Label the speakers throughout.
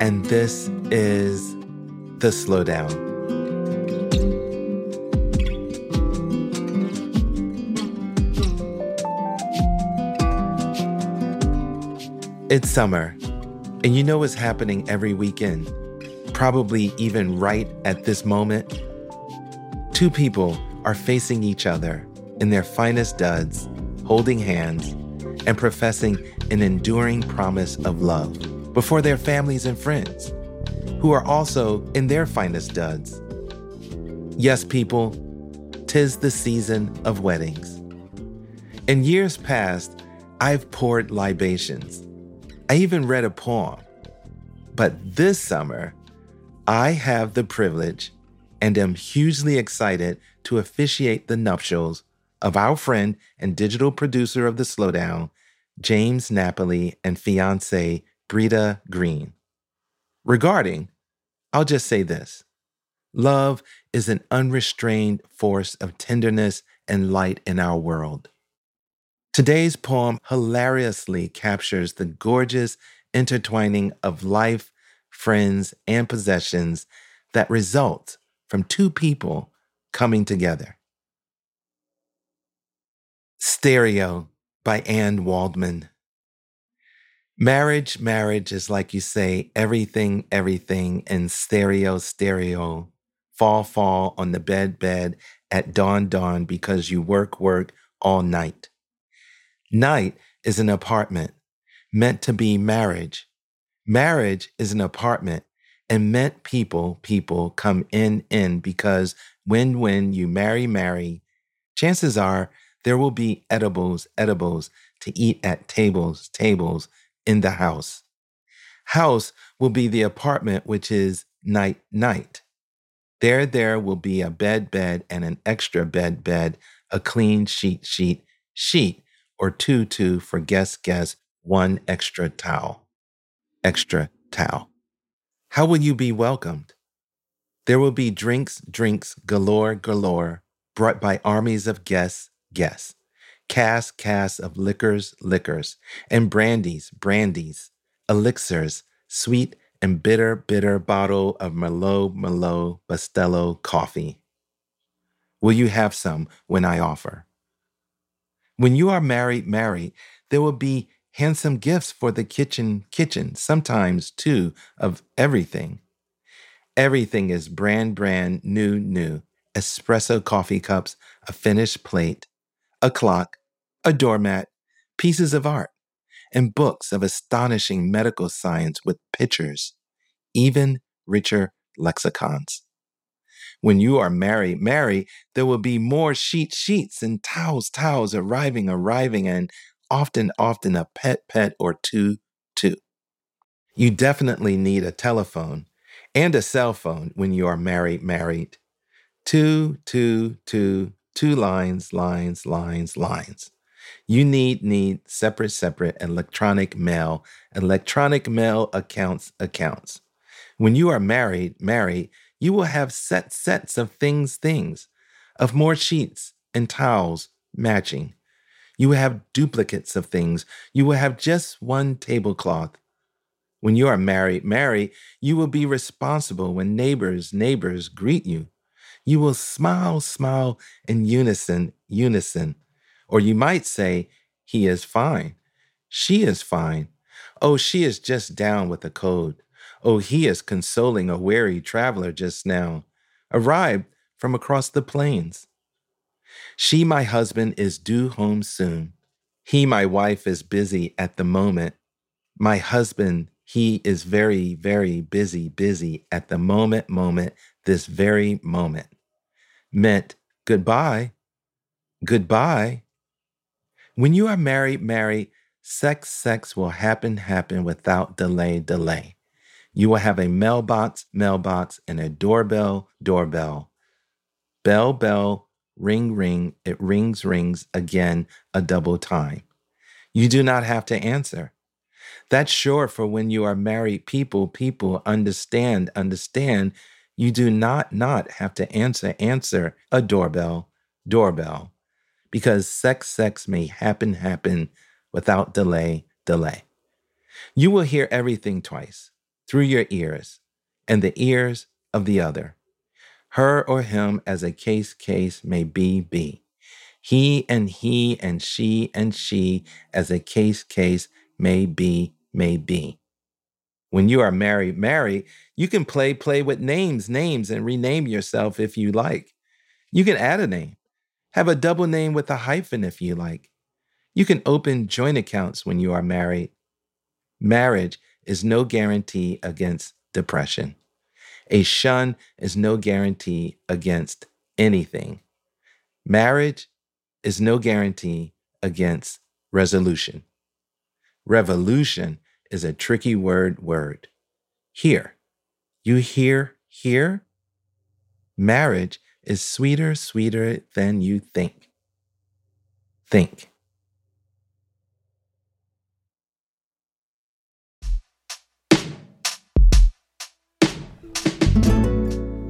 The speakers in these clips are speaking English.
Speaker 1: and this is The Slowdown. It's summer, and you know what's happening every weekend, probably even right at this moment. Two people are facing each other in their finest duds, holding hands, and professing an enduring promise of love before their families and friends, who are also in their finest duds. Yes, people, tis the season of weddings. In years past, I've poured libations I even read a poem. But this summer, I have the privilege and am hugely excited to officiate the nuptials of our friend and digital producer of The Slowdown, James Napoli, and fiancee Britta Greene. Regarding, I'll just say this love is an unrestrained force of tenderness and light in our world. Today's poem hilariously captures the gorgeous intertwining of life, friends, and possessions that result from two people coming together. Stereo by Anne Waldman. Marriage, marriage is like you say, everything, everything, and stereo, stereo. Fall, fall on the bed, bed at dawn, dawn because you work, work all night. Night is an apartment meant to be marriage. Marriage is an apartment and meant people, people come in, in because when, when you marry, marry, chances are there will be edibles, edibles to eat at tables, tables in the house. House will be the apartment, which is night, night. There, there will be a bed, bed, and an extra bed, bed, a clean sheet, sheet, sheet or two two for guest guest one extra towel. Extra towel. How will you be welcomed? There will be drinks, drinks galore, galore, brought by armies of guests, guests. Cask, casks of liquors, liquors, and brandies, brandies, elixirs, sweet and bitter, bitter bottle of Merlot, Merlot, Bustelo coffee. Will you have some when I offer? When you are married, married, there will be handsome gifts for the kitchen, kitchen, sometimes too, of everything. Everything is brand, brand, new, new. Espresso coffee cups, a finished plate, a clock, a doormat, pieces of art, and books of astonishing medical science with pictures, even richer lexicons. When you are married, married, there will be more sheet, sheets and towels, towels arriving, arriving, and often, often a pet, pet or two, too. You definitely need a telephone and a cell phone when you are married, married. Two, two, two, two lines, lines, lines, lines. You need, need separate, separate electronic mail, electronic mail accounts, accounts. When you are married, married, you will have set sets of things, things, of more sheets and towels matching. You will have duplicates of things. You will have just one tablecloth. When you are married, married, you will be responsible when neighbors, neighbors greet you. You will smile, smile in unison, unison. Or you might say, he is fine. She is fine. Oh, she is just down with a cold. Oh, he is consoling a weary traveler just now, arrived from across the plains. She, my husband, is due home soon. He, my wife, is busy at the moment. My husband, he is very, very busy, busy at the moment, moment, this very moment. Meant goodbye, goodbye. When you are married, married, sex, sex will happen, happen without delay, delay. You will have a mailbox, mailbox, and a doorbell, doorbell. Bell, bell, ring, ring. It rings, rings again a double time. You do not have to answer. That's sure for when you are married people, people understand, understand. You do not not have to answer, answer a doorbell, doorbell. Because sex, sex may happen, happen without delay, delay. You will hear everything twice through your ears and the ears of the other. Her or him as a case case may be be. He and he and she and she as a case case may be may be. When you are married, married, you can play play with names, names and rename yourself if you like. You can add a name. Have a double name with a hyphen if you like. You can open joint accounts when you are married. Marriage is no guarantee against depression. A shun is no guarantee against anything. Marriage is no guarantee against resolution. Revolution is a tricky word word. Here. You hear here? Marriage is sweeter, sweeter than you think. Think.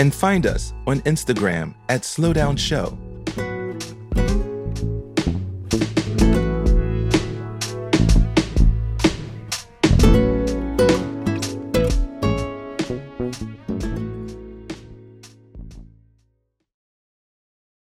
Speaker 1: And find us on Instagram at Slowdown Show